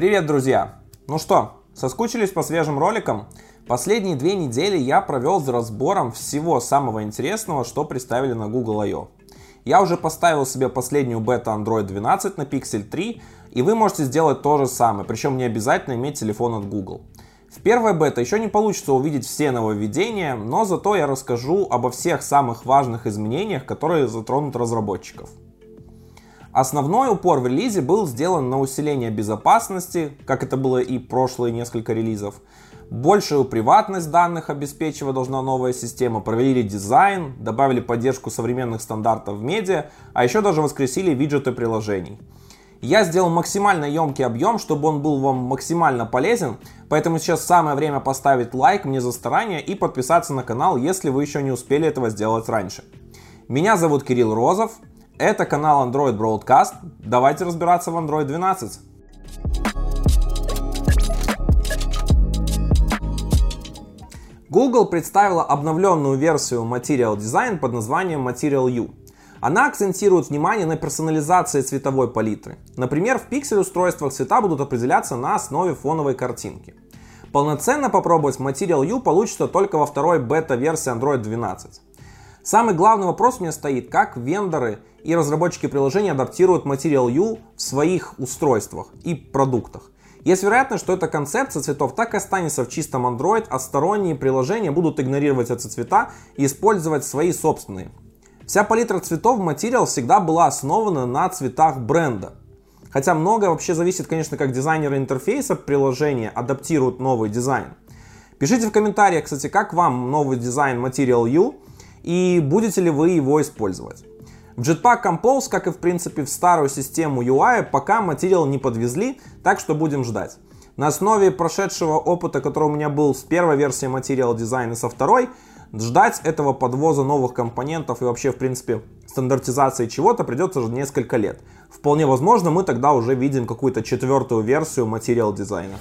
Привет, друзья! Ну что, соскучились по свежим роликам? Последние две недели я провел за разбором всего самого интересного, что представили на Google I.O. Я уже поставил себе последнюю бета Android 12 на Pixel 3, и вы можете сделать то же самое, причем не обязательно иметь телефон от Google. В первой бета еще не получится увидеть все нововведения, но зато я расскажу обо всех самых важных изменениях, которые затронут разработчиков. Основной упор в релизе был сделан на усиление безопасности, как это было и прошлые несколько релизов. Большую приватность данных обеспечивать должна новая система, проверили дизайн, добавили поддержку современных стандартов в медиа, а еще даже воскресили виджеты приложений. Я сделал максимально емкий объем, чтобы он был вам максимально полезен, поэтому сейчас самое время поставить лайк мне за старание и подписаться на канал, если вы еще не успели этого сделать раньше. Меня зовут Кирилл Розов, это канал Android Broadcast, давайте разбираться в Android 12. Google представила обновленную версию Material Design под названием Material U. Она акцентирует внимание на персонализации цветовой палитры. Например, в Pixel устройствах цвета будут определяться на основе фоновой картинки. Полноценно попробовать Material U получится только во второй бета-версии Android 12. Самый главный вопрос у меня стоит, как вендоры и разработчики приложений адаптируют Material U в своих устройствах и продуктах. Есть вероятность, что эта концепция цветов так и останется в чистом Android, а сторонние приложения будут игнорировать эти цвета и использовать свои собственные. Вся палитра цветов в Material всегда была основана на цветах бренда. Хотя многое вообще зависит, конечно, как дизайнеры интерфейса приложения адаптируют новый дизайн. Пишите в комментариях, кстати, как вам новый дизайн Material U и будете ли вы его использовать. В Jetpack Compose, как и в принципе в старую систему UI, пока Material не подвезли, так что будем ждать. На основе прошедшего опыта, который у меня был с первой версией Material Design и со второй, Ждать этого подвоза новых компонентов и вообще, в принципе, стандартизации чего-то придется уже несколько лет. Вполне возможно, мы тогда уже видим какую-то четвертую версию материал дизайна.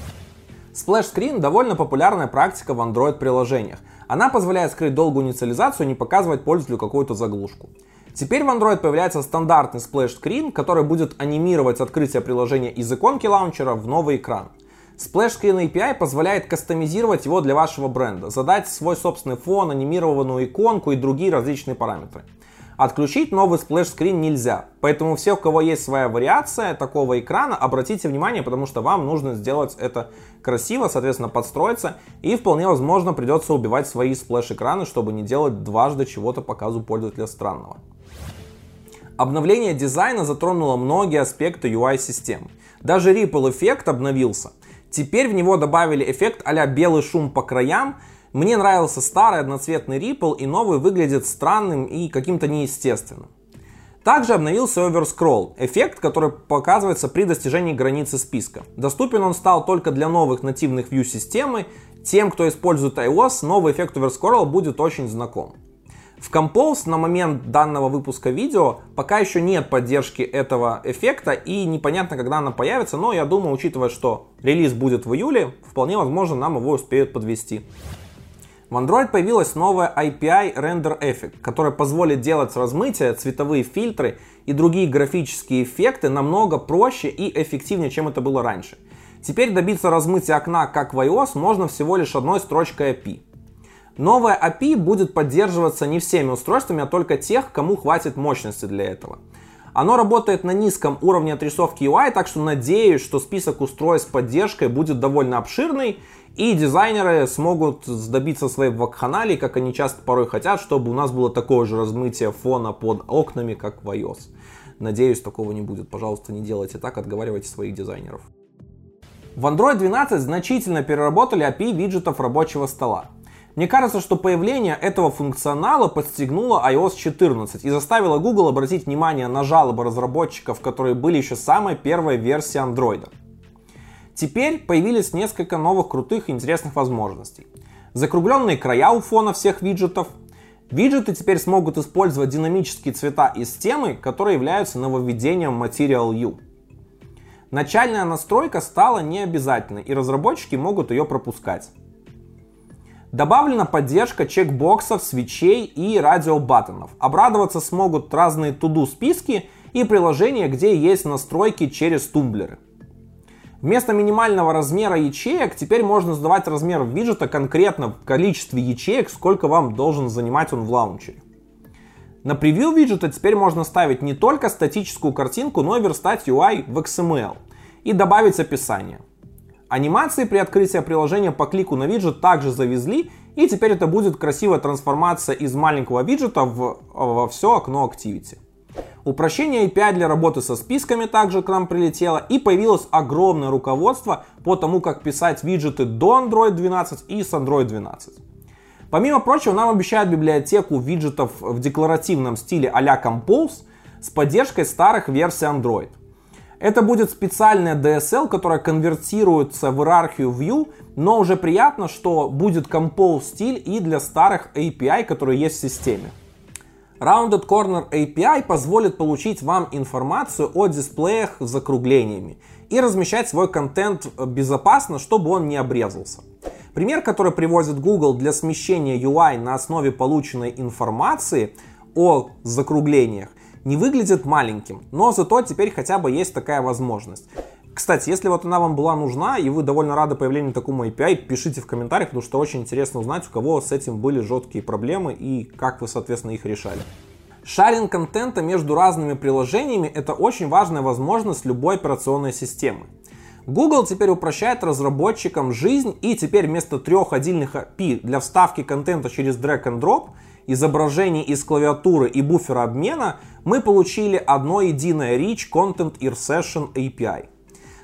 Screen довольно популярная практика в Android приложениях. Она позволяет скрыть долгую инициализацию и не показывать пользователю какую-то заглушку. Теперь в Android появляется стандартный Screen, который будет анимировать открытие приложения из иконки лаунчера в новый экран. Splash Screen API позволяет кастомизировать его для вашего бренда, задать свой собственный фон, анимированную иконку и другие различные параметры. Отключить новый Screen нельзя, поэтому все, у кого есть своя вариация такого экрана, обратите внимание, потому что вам нужно сделать это красиво, соответственно подстроиться, и вполне возможно придется убивать свои splash экраны, чтобы не делать дважды чего-то показывать пользователю странного. Обновление дизайна затронуло многие аспекты UI-системы. Даже Ripple эффект обновился. Теперь в него добавили эффект а белый шум по краям. Мне нравился старый одноцветный Ripple и новый выглядит странным и каким-то неестественным. Также обновился Overscroll, эффект, который показывается при достижении границы списка. Доступен он стал только для новых нативных View системы. Тем, кто использует iOS, новый эффект Overscroll будет очень знаком. В Compose на момент данного выпуска видео пока еще нет поддержки этого эффекта и непонятно, когда она появится, но я думаю, учитывая, что релиз будет в июле, вполне возможно нам его успеют подвести. В Android появилась новая API Render Effect, которая позволит делать размытие, цветовые фильтры и другие графические эффекты намного проще и эффективнее, чем это было раньше. Теперь добиться размытия окна, как в iOS, можно всего лишь одной строчкой API. Новая API будет поддерживаться не всеми устройствами, а только тех, кому хватит мощности для этого. Оно работает на низком уровне отрисовки UI, так что надеюсь, что список устройств с поддержкой будет довольно обширный, и дизайнеры смогут добиться своей вакханалии, как они часто порой хотят, чтобы у нас было такое же размытие фона под окнами, как в iOS. Надеюсь, такого не будет. Пожалуйста, не делайте так, отговаривайте своих дизайнеров. В Android 12 значительно переработали API виджетов рабочего стола. Мне кажется, что появление этого функционала подстегнуло iOS 14 и заставило Google обратить внимание на жалобы разработчиков, которые были еще самой первой версии Android. Теперь появились несколько новых крутых и интересных возможностей. Закругленные края у фона всех виджетов. Виджеты теперь смогут использовать динамические цвета из темы, которые являются нововведением Material U. Начальная настройка стала необязательной, и разработчики могут ее пропускать. Добавлена поддержка чекбоксов, свечей и радиобаттонов. Обрадоваться смогут разные туду списки и приложения, где есть настройки через тумблеры. Вместо минимального размера ячеек теперь можно задавать размер виджета конкретно в количестве ячеек, сколько вам должен занимать он в лаунчере. На превью виджета теперь можно ставить не только статическую картинку, но и верстать UI в XML и добавить описание. Анимации при открытии приложения по клику на виджет также завезли, и теперь это будет красивая трансформация из маленького виджета в, во все окно Activity. Упрощение API для работы со списками также к нам прилетело и появилось огромное руководство по тому, как писать виджеты до Android 12 и с Android 12. Помимо прочего, нам обещают библиотеку виджетов в декларативном стиле а-ля Compose с поддержкой старых версий Android. Это будет специальная DSL, которая конвертируется в иерархию View, но уже приятно, что будет Compose стиль и для старых API, которые есть в системе. Rounded Corner API позволит получить вам информацию о дисплеях с закруглениями и размещать свой контент безопасно, чтобы он не обрезался. Пример, который приводит Google для смещения UI на основе полученной информации о закруглениях, не выглядит маленьким, но зато теперь хотя бы есть такая возможность. Кстати, если вот она вам была нужна, и вы довольно рады появлению такому API, пишите в комментариях, потому что очень интересно узнать, у кого с этим были жесткие проблемы и как вы, соответственно, их решали. Шаринг контента между разными приложениями – это очень важная возможность любой операционной системы. Google теперь упрощает разработчикам жизнь и теперь вместо трех отдельных API для вставки контента через drag and drop, изображений из клавиатуры и буфера обмена, мы получили одно единое Rich Content Insertion API.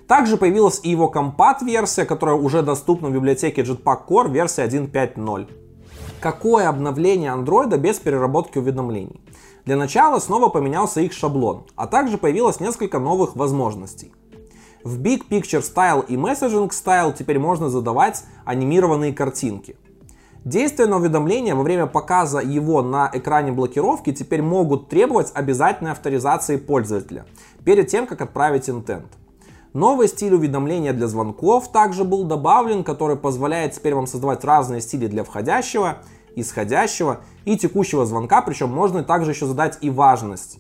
Также появилась и его компат-версия, которая уже доступна в библиотеке Jetpack Core версия 1.5.0. Какое обновление Android без переработки уведомлений? Для начала снова поменялся их шаблон, а также появилось несколько новых возможностей. В Big Picture Style и Messaging Style теперь можно задавать анимированные картинки. Действия на уведомления во время показа его на экране блокировки теперь могут требовать обязательной авторизации пользователя перед тем, как отправить интент. Новый стиль уведомления для звонков также был добавлен, который позволяет теперь вам создавать разные стили для входящего, исходящего и текущего звонка, причем можно также еще задать и важность.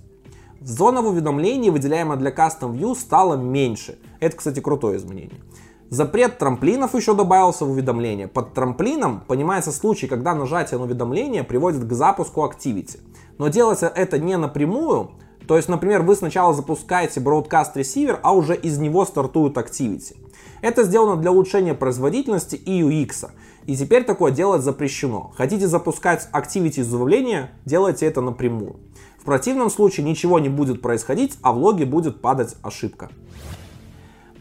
Зона в уведомлении, выделяемая для Custom View, стала меньше. Это, кстати, крутое изменение. Запрет трамплинов еще добавился в уведомление. Под трамплином понимается случай, когда нажатие на уведомление приводит к запуску Activity. Но делается это не напрямую, то есть, например, вы сначала запускаете Broadcast Receiver, а уже из него стартуют Activity. Это сделано для улучшения производительности и UX. И теперь такое делать запрещено. Хотите запускать Activity из уведомления, делайте это напрямую. В противном случае ничего не будет происходить, а в логе будет падать ошибка.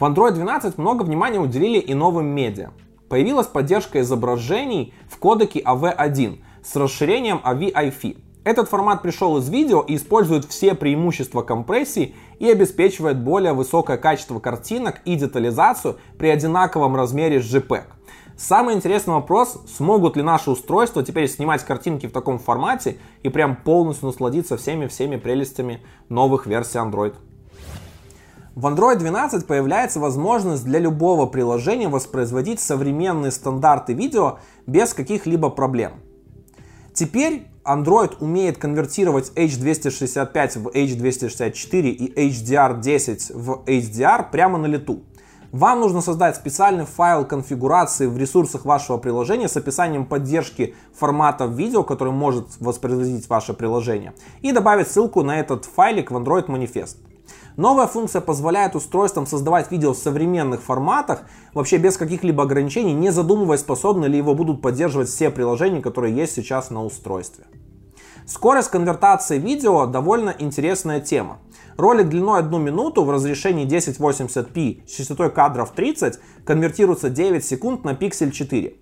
В Android 12 много внимания уделили и новым медиа. Появилась поддержка изображений в кодеке AV1 с расширением AVIFI. Этот формат пришел из видео и использует все преимущества компрессии и обеспечивает более высокое качество картинок и детализацию при одинаковом размере с JPEG. Самый интересный вопрос, смогут ли наши устройства теперь снимать картинки в таком формате и прям полностью насладиться всеми-всеми прелестями новых версий Android. В Android 12 появляется возможность для любого приложения воспроизводить современные стандарты видео без каких-либо проблем. Теперь Android умеет конвертировать H265 в H264 и HDR10 в HDR прямо на лету. Вам нужно создать специальный файл конфигурации в ресурсах вашего приложения с описанием поддержки формата видео, который может воспроизводить ваше приложение, и добавить ссылку на этот файлик в Android Manifest. Новая функция позволяет устройствам создавать видео в современных форматах, вообще без каких-либо ограничений, не задумываясь, способны ли его будут поддерживать все приложения, которые есть сейчас на устройстве. Скорость конвертации видео довольно интересная тема. Ролик длиной 1 минуту в разрешении 1080p с частотой кадров 30 конвертируется 9 секунд на Pixel 4.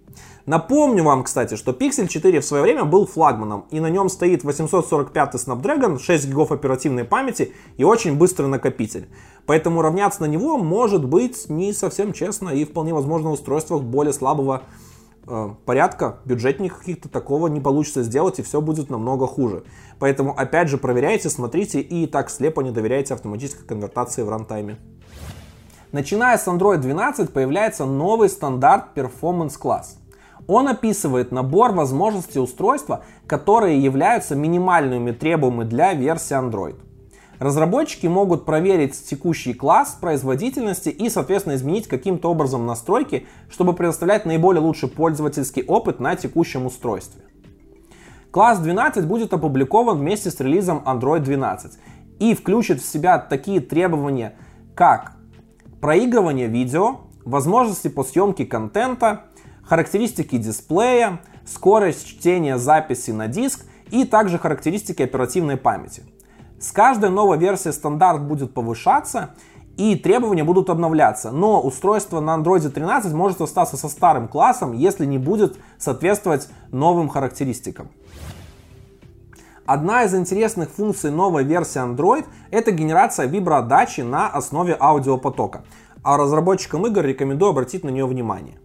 Напомню вам, кстати, что Pixel 4 в свое время был флагманом, и на нем стоит 845 Snapdragon, 6 гигов оперативной памяти и очень быстрый накопитель. Поэтому равняться на него может быть не совсем честно, и вполне возможно в устройствах более слабого порядка, бюджетных каких-то такого не получится сделать, и все будет намного хуже. Поэтому, опять же, проверяйте, смотрите, и так слепо не доверяйте автоматической конвертации в рантайме. Начиная с Android 12 появляется новый стандарт Performance Class – он описывает набор возможностей устройства, которые являются минимальными требованиями для версии Android. Разработчики могут проверить текущий класс производительности и, соответственно, изменить каким-то образом настройки, чтобы предоставлять наиболее лучший пользовательский опыт на текущем устройстве. Класс 12 будет опубликован вместе с релизом Android 12 и включит в себя такие требования, как проигрывание видео, возможности по съемке контента, характеристики дисплея, скорость чтения записи на диск и также характеристики оперативной памяти. С каждой новой версией стандарт будет повышаться и требования будут обновляться, но устройство на Android 13 может остаться со старым классом, если не будет соответствовать новым характеристикам. Одна из интересных функций новой версии Android – это генерация виброотдачи на основе аудиопотока. А разработчикам игр рекомендую обратить на нее внимание.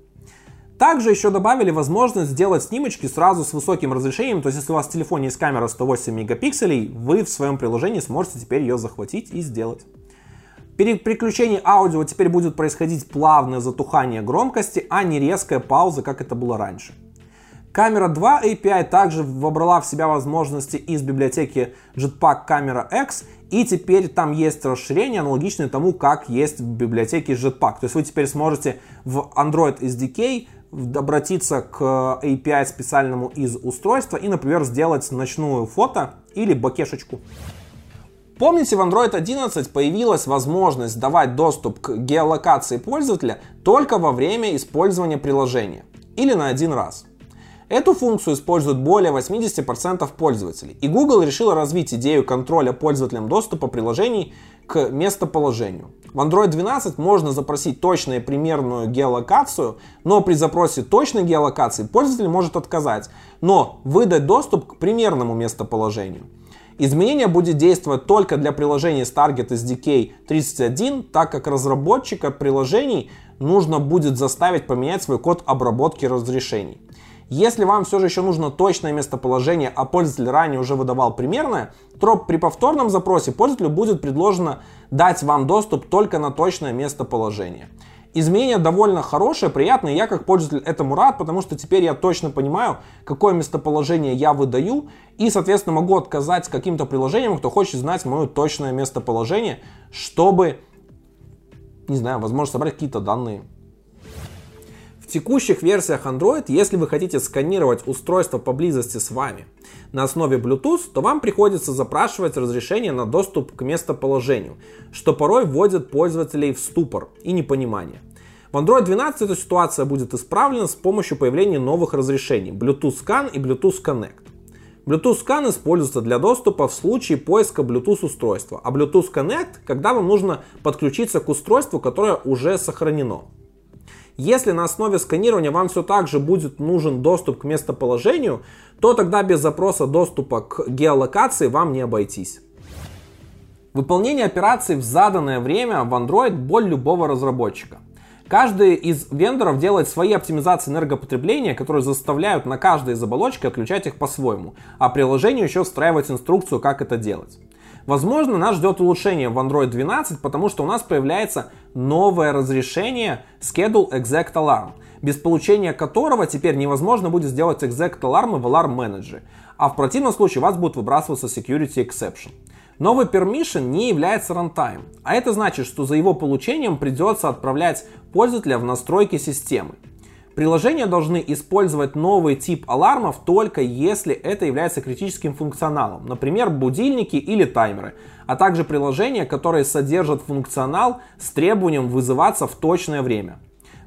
Также еще добавили возможность сделать снимочки сразу с высоким разрешением, то есть если у вас в телефоне есть камера 108 мегапикселей, вы в своем приложении сможете теперь ее захватить и сделать. При переключении аудио теперь будет происходить плавное затухание громкости, а не резкая пауза, как это было раньше. Камера 2 API также вобрала в себя возможности из библиотеки Jetpack Camera X, и теперь там есть расширение, аналогичное тому, как есть в библиотеке Jetpack. То есть вы теперь сможете в Android SDK обратиться к API специальному из устройства и, например, сделать ночную фото или бакешечку. Помните, в Android 11 появилась возможность давать доступ к геолокации пользователя только во время использования приложения или на один раз. Эту функцию используют более 80% пользователей, и Google решила развить идею контроля пользователям доступа приложений к местоположению. В Android 12 можно запросить точную примерную геолокацию, но при запросе точной геолокации пользователь может отказать, но выдать доступ к примерному местоположению. Изменение будет действовать только для приложений Target SDK 31, так как разработчика приложений нужно будет заставить поменять свой код обработки разрешений. Если вам все же еще нужно точное местоположение, а пользователь ранее уже выдавал примерное, то при повторном запросе пользователю будет предложено дать вам доступ только на точное местоположение. Изменение довольно хорошее, приятное, я как пользователь этому рад, потому что теперь я точно понимаю, какое местоположение я выдаю, и, соответственно, могу отказать каким-то приложениям, кто хочет знать мое точное местоположение, чтобы, не знаю, возможно, собрать какие-то данные в текущих версиях Android, если вы хотите сканировать устройство поблизости с вами на основе Bluetooth, то вам приходится запрашивать разрешение на доступ к местоположению, что порой вводит пользователей в ступор и непонимание. В Android 12 эта ситуация будет исправлена с помощью появления новых разрешений Bluetooth Scan и Bluetooth Connect. Bluetooth Scan используется для доступа в случае поиска Bluetooth устройства, а Bluetooth Connect, когда вам нужно подключиться к устройству, которое уже сохранено. Если на основе сканирования вам все так же будет нужен доступ к местоположению, то тогда без запроса доступа к геолокации вам не обойтись. Выполнение операций в заданное время в Android боль любого разработчика. Каждый из вендоров делает свои оптимизации энергопотребления, которые заставляют на каждой из оболочек отключать их по-своему, а приложению еще встраивать инструкцию, как это делать. Возможно, нас ждет улучшение в Android 12, потому что у нас появляется новое разрешение Schedule Exact Alarm, без получения которого теперь невозможно будет сделать Exact Alarm в Alarm Manager, а в противном случае у вас будет выбрасываться Security Exception. Новый permission не является runtime, а это значит, что за его получением придется отправлять пользователя в настройки системы. Приложения должны использовать новый тип алармов только если это является критическим функционалом, например, будильники или таймеры, а также приложения, которые содержат функционал с требованием вызываться в точное время.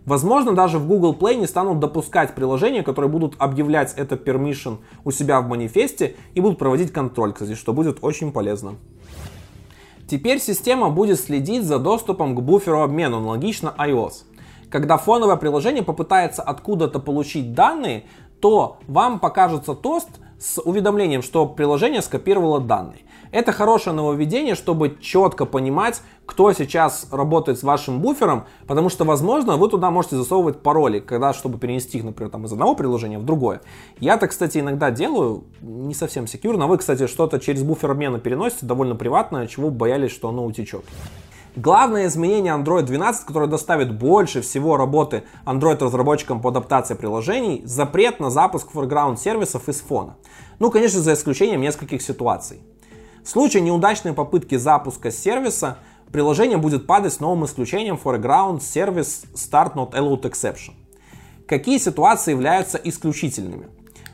Возможно, даже в Google Play не станут допускать приложения, которые будут объявлять это permission у себя в манифесте и будут проводить контроль, кстати, что будет очень полезно. Теперь система будет следить за доступом к буферу обмена, аналогично iOS когда фоновое приложение попытается откуда-то получить данные, то вам покажется тост с уведомлением, что приложение скопировало данные. Это хорошее нововведение, чтобы четко понимать, кто сейчас работает с вашим буфером, потому что, возможно, вы туда можете засовывать пароли, когда, чтобы перенести их, например, там, из одного приложения в другое. Я так, кстати, иногда делаю, не совсем секьюрно. Вы, кстати, что-то через буфер обмена переносите, довольно приватное, чего боялись, что оно утечет. Главное изменение Android 12, которое доставит больше всего работы Android-разработчикам по адаптации приложений, запрет на запуск foreground сервисов из фона. Ну, конечно, за исключением нескольких ситуаций. В случае неудачной попытки запуска сервиса, приложение будет падать с новым исключением foreground service start not allowed exception. Какие ситуации являются исключительными?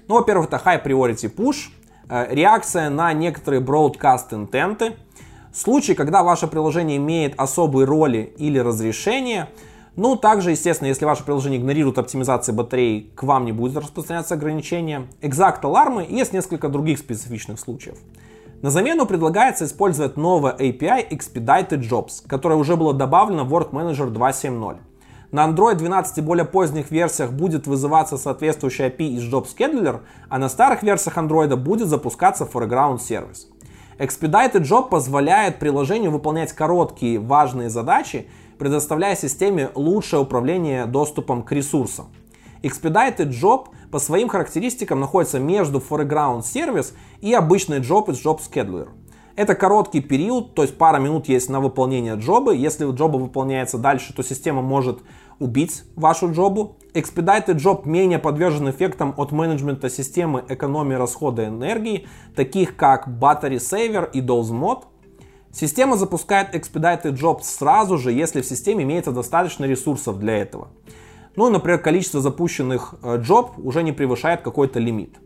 Ну, во-первых, это high priority push, э, реакция на некоторые broadcast интенты, случаи, когда ваше приложение имеет особые роли или разрешения, ну, также, естественно, если ваше приложение игнорирует оптимизации батареи, к вам не будет распространяться ограничения. Exact алармы и есть несколько других специфичных случаев. На замену предлагается использовать новое API Expedited Jobs, которое уже было добавлено в Work Manager 2.7.0. На Android 12 и более поздних версиях будет вызываться соответствующий API из Job Scheduler, а на старых версиях Android будет запускаться Foreground сервис. Expedited Job позволяет приложению выполнять короткие важные задачи предоставляя системе лучшее управление доступом к ресурсам. Expedited Job по своим характеристикам находится между foreground сервис и обычный job из Job Scheduler. Это короткий период, то есть пара минут есть на выполнение джоба. Если джоба выполняется дальше, то система может убить вашу джобу. Expedited Job менее подвержен эффектам от менеджмента системы экономии расхода энергии, таких как Battery Saver и Dose Mode. Система запускает Expedited Jobs сразу же, если в системе имеется достаточно ресурсов для этого. Ну, например, количество запущенных job э, уже не превышает какой-то лимит.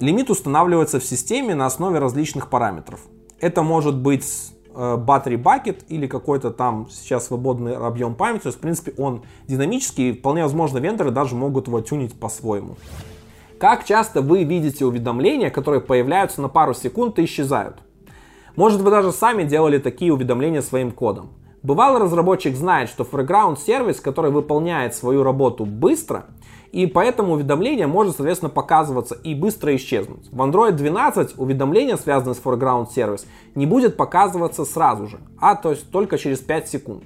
Лимит устанавливается в системе на основе различных параметров. Это может быть battery bucket или какой-то там сейчас свободный объем памяти. То есть, в принципе, он динамический, и вполне возможно вендоры даже могут его тюнить по-своему. Как часто вы видите уведомления, которые появляются на пару секунд и исчезают? Может вы даже сами делали такие уведомления своим кодом. Бывало разработчик знает, что foreground сервис, который выполняет свою работу быстро, и поэтому уведомление может, соответственно, показываться и быстро исчезнуть. В Android 12 уведомление, связанное с foreground сервис, не будет показываться сразу же, а то есть только через 5 секунд.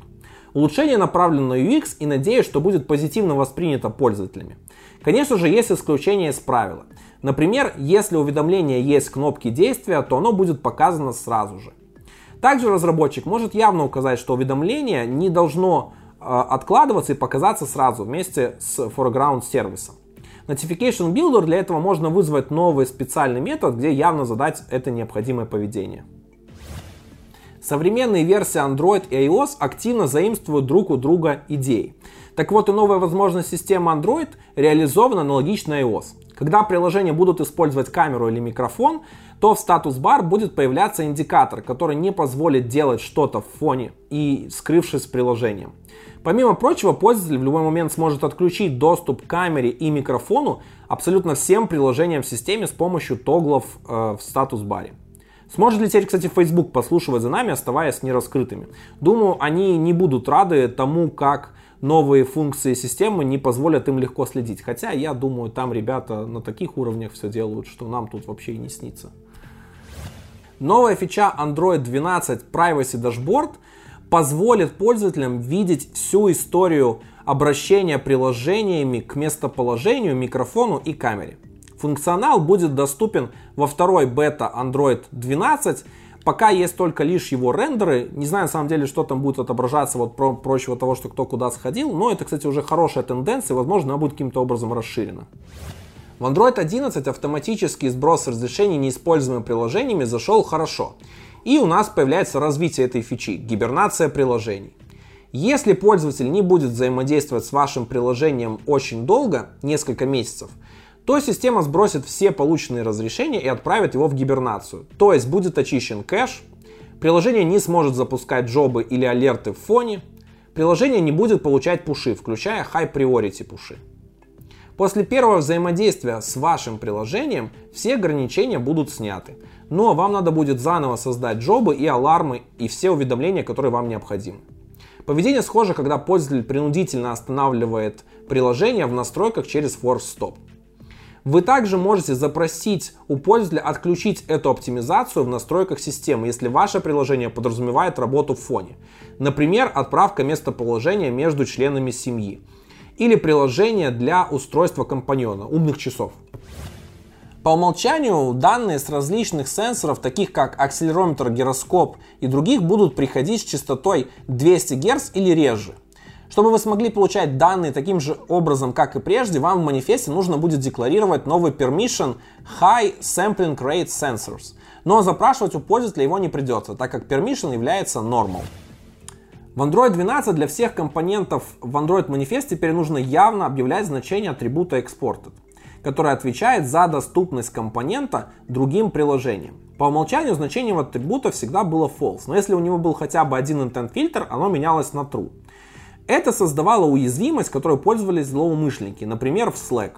Улучшение направлено на UX и надеюсь, что будет позитивно воспринято пользователями. Конечно же, есть исключения из правила. Например, если у уведомления есть кнопки действия, то оно будет показано сразу же. Также разработчик может явно указать, что уведомление не должно откладываться и показаться сразу вместе с foreground сервисом. Notification Builder для этого можно вызвать новый специальный метод, где явно задать это необходимое поведение. Современные версии Android и iOS активно заимствуют друг у друга идеи. Так вот и новая возможность системы Android реализована аналогично iOS. Когда приложения будут использовать камеру или микрофон, то в статус-бар будет появляться индикатор, который не позволит делать что-то в фоне и скрывшись с приложением. Помимо прочего, пользователь в любой момент сможет отключить доступ к камере и микрофону абсолютно всем приложениям в системе с помощью тоглов э, в статус-баре. Сможет ли теперь, кстати, Facebook послушивать за нами, оставаясь нераскрытыми? Думаю, они не будут рады тому, как новые функции системы не позволят им легко следить. Хотя я думаю, там ребята на таких уровнях все делают, что нам тут вообще и не снится. Новая фича Android 12 Privacy Dashboard позволит пользователям видеть всю историю обращения приложениями к местоположению, микрофону и камере. Функционал будет доступен во второй бета Android 12 Пока есть только лишь его рендеры. Не знаю на самом деле, что там будет отображаться вот про прочего того, что кто куда сходил. Но это, кстати, уже хорошая тенденция. Возможно, она будет каким-то образом расширена. В Android 11 автоматический сброс разрешений неиспользуемыми приложениями зашел хорошо. И у нас появляется развитие этой фичи – гибернация приложений. Если пользователь не будет взаимодействовать с вашим приложением очень долго, несколько месяцев, то система сбросит все полученные разрешения и отправит его в гибернацию. То есть будет очищен кэш, приложение не сможет запускать джобы или алерты в фоне, приложение не будет получать пуши, включая high priority пуши. После первого взаимодействия с вашим приложением все ограничения будут сняты. Но вам надо будет заново создать джобы и алармы и все уведомления, которые вам необходимы. Поведение схоже, когда пользователь принудительно останавливает приложение в настройках через Force Stop. Вы также можете запросить у пользователя отключить эту оптимизацию в настройках системы, если ваше приложение подразумевает работу в фоне. Например, отправка местоположения между членами семьи. Или приложение для устройства компаньона, умных часов. По умолчанию данные с различных сенсоров, таких как акселерометр, гироскоп и других, будут приходить с частотой 200 Гц или реже. Чтобы вы смогли получать данные таким же образом, как и прежде, вам в манифесте нужно будет декларировать новый permission High Sampling Rate Sensors. но запрашивать у пользователя его не придется, так как permission является normal. В Android 12 для всех компонентов в Android Manifest теперь нужно явно объявлять значение атрибута exported, которое отвечает за доступность компонента другим приложениям. По умолчанию значение атрибута всегда было false, но если у него был хотя бы один intent фильтр, оно менялось на true. Это создавало уязвимость, которой пользовались злоумышленники, например, в Slack.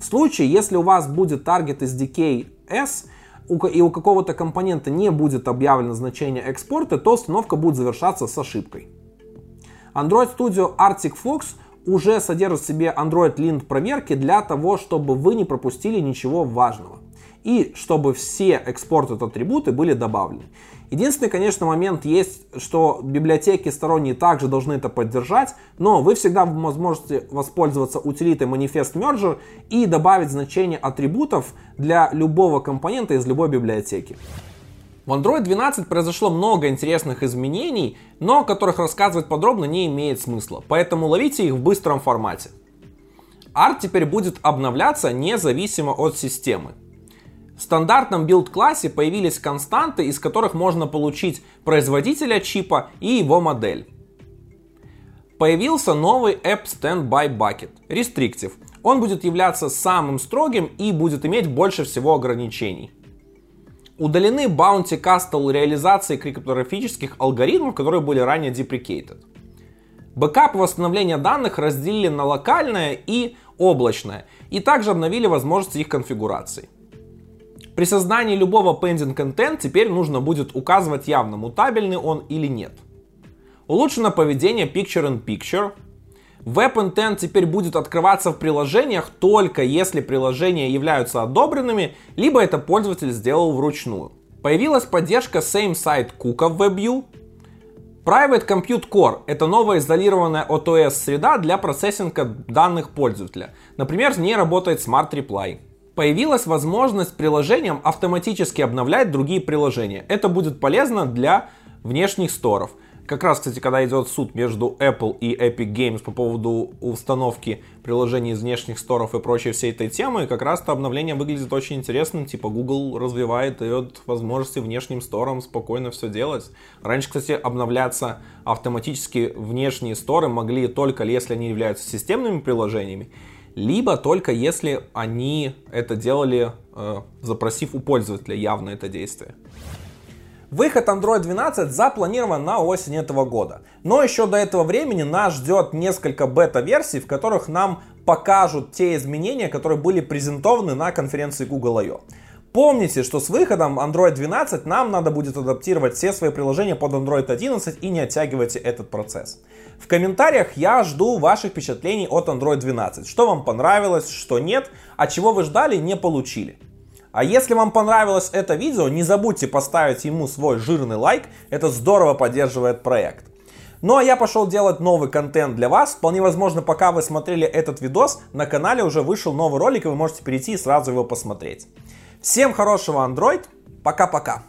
В случае, если у вас будет target SDK S, и у какого-то компонента не будет объявлено значение экспорта, то установка будет завершаться с ошибкой. Android Studio Arctic Fox уже содержит в себе Android Lint проверки для того, чтобы вы не пропустили ничего важного. И чтобы все экспорт атрибуты были добавлены. Единственный, конечно, момент есть, что библиотеки сторонние также должны это поддержать, но вы всегда сможете воспользоваться утилитой Manifest Merger и добавить значение атрибутов для любого компонента из любой библиотеки. В Android 12 произошло много интересных изменений, но о которых рассказывать подробно не имеет смысла, поэтому ловите их в быстром формате. Арт теперь будет обновляться независимо от системы. В стандартном Build -классе появились константы, из которых можно получить производителя чипа и его модель. Появился новый App Standby Bucket, Restricted. Он будет являться самым строгим и будет иметь больше всего ограничений. Удалены Bouncy Castle реализации криптографических алгоритмов, которые были ранее deprecated. Бэкап и восстановление данных разделили на локальное и облачное, и также обновили возможности их конфигурации. При создании любого pending content теперь нужно будет указывать явно, мутабельный он или нет. Улучшено поведение Picture in Picture. Web Intent теперь будет открываться в приложениях только если приложения являются одобренными, либо это пользователь сделал вручную. Появилась поддержка Same Site кука в WebView. Private Compute Core – это новая изолированная OTS среда для процессинга данных пользователя. Например, не работает Smart Reply появилась возможность приложениям автоматически обновлять другие приложения. Это будет полезно для внешних сторов. Как раз, кстати, когда идет суд между Apple и Epic Games по поводу установки приложений из внешних сторов и прочей всей этой темы, как раз это обновление выглядит очень интересным. Типа Google развивает, дает возможности внешним сторам спокойно все делать. Раньше, кстати, обновляться автоматически внешние сторы могли только если они являются системными приложениями либо только если они это делали, э, запросив у пользователя явно это действие. Выход Android 12 запланирован на осень этого года. Но еще до этого времени нас ждет несколько бета-версий, в которых нам покажут те изменения, которые были презентованы на конференции Google I.O. Помните, что с выходом Android 12 нам надо будет адаптировать все свои приложения под Android 11 и не оттягивайте этот процесс. В комментариях я жду ваших впечатлений от Android 12. Что вам понравилось, что нет, а чего вы ждали, не получили. А если вам понравилось это видео, не забудьте поставить ему свой жирный лайк, это здорово поддерживает проект. Ну а я пошел делать новый контент для вас. Вполне возможно, пока вы смотрели этот видос, на канале уже вышел новый ролик, и вы можете перейти и сразу его посмотреть. Всем хорошего Android. Пока-пока.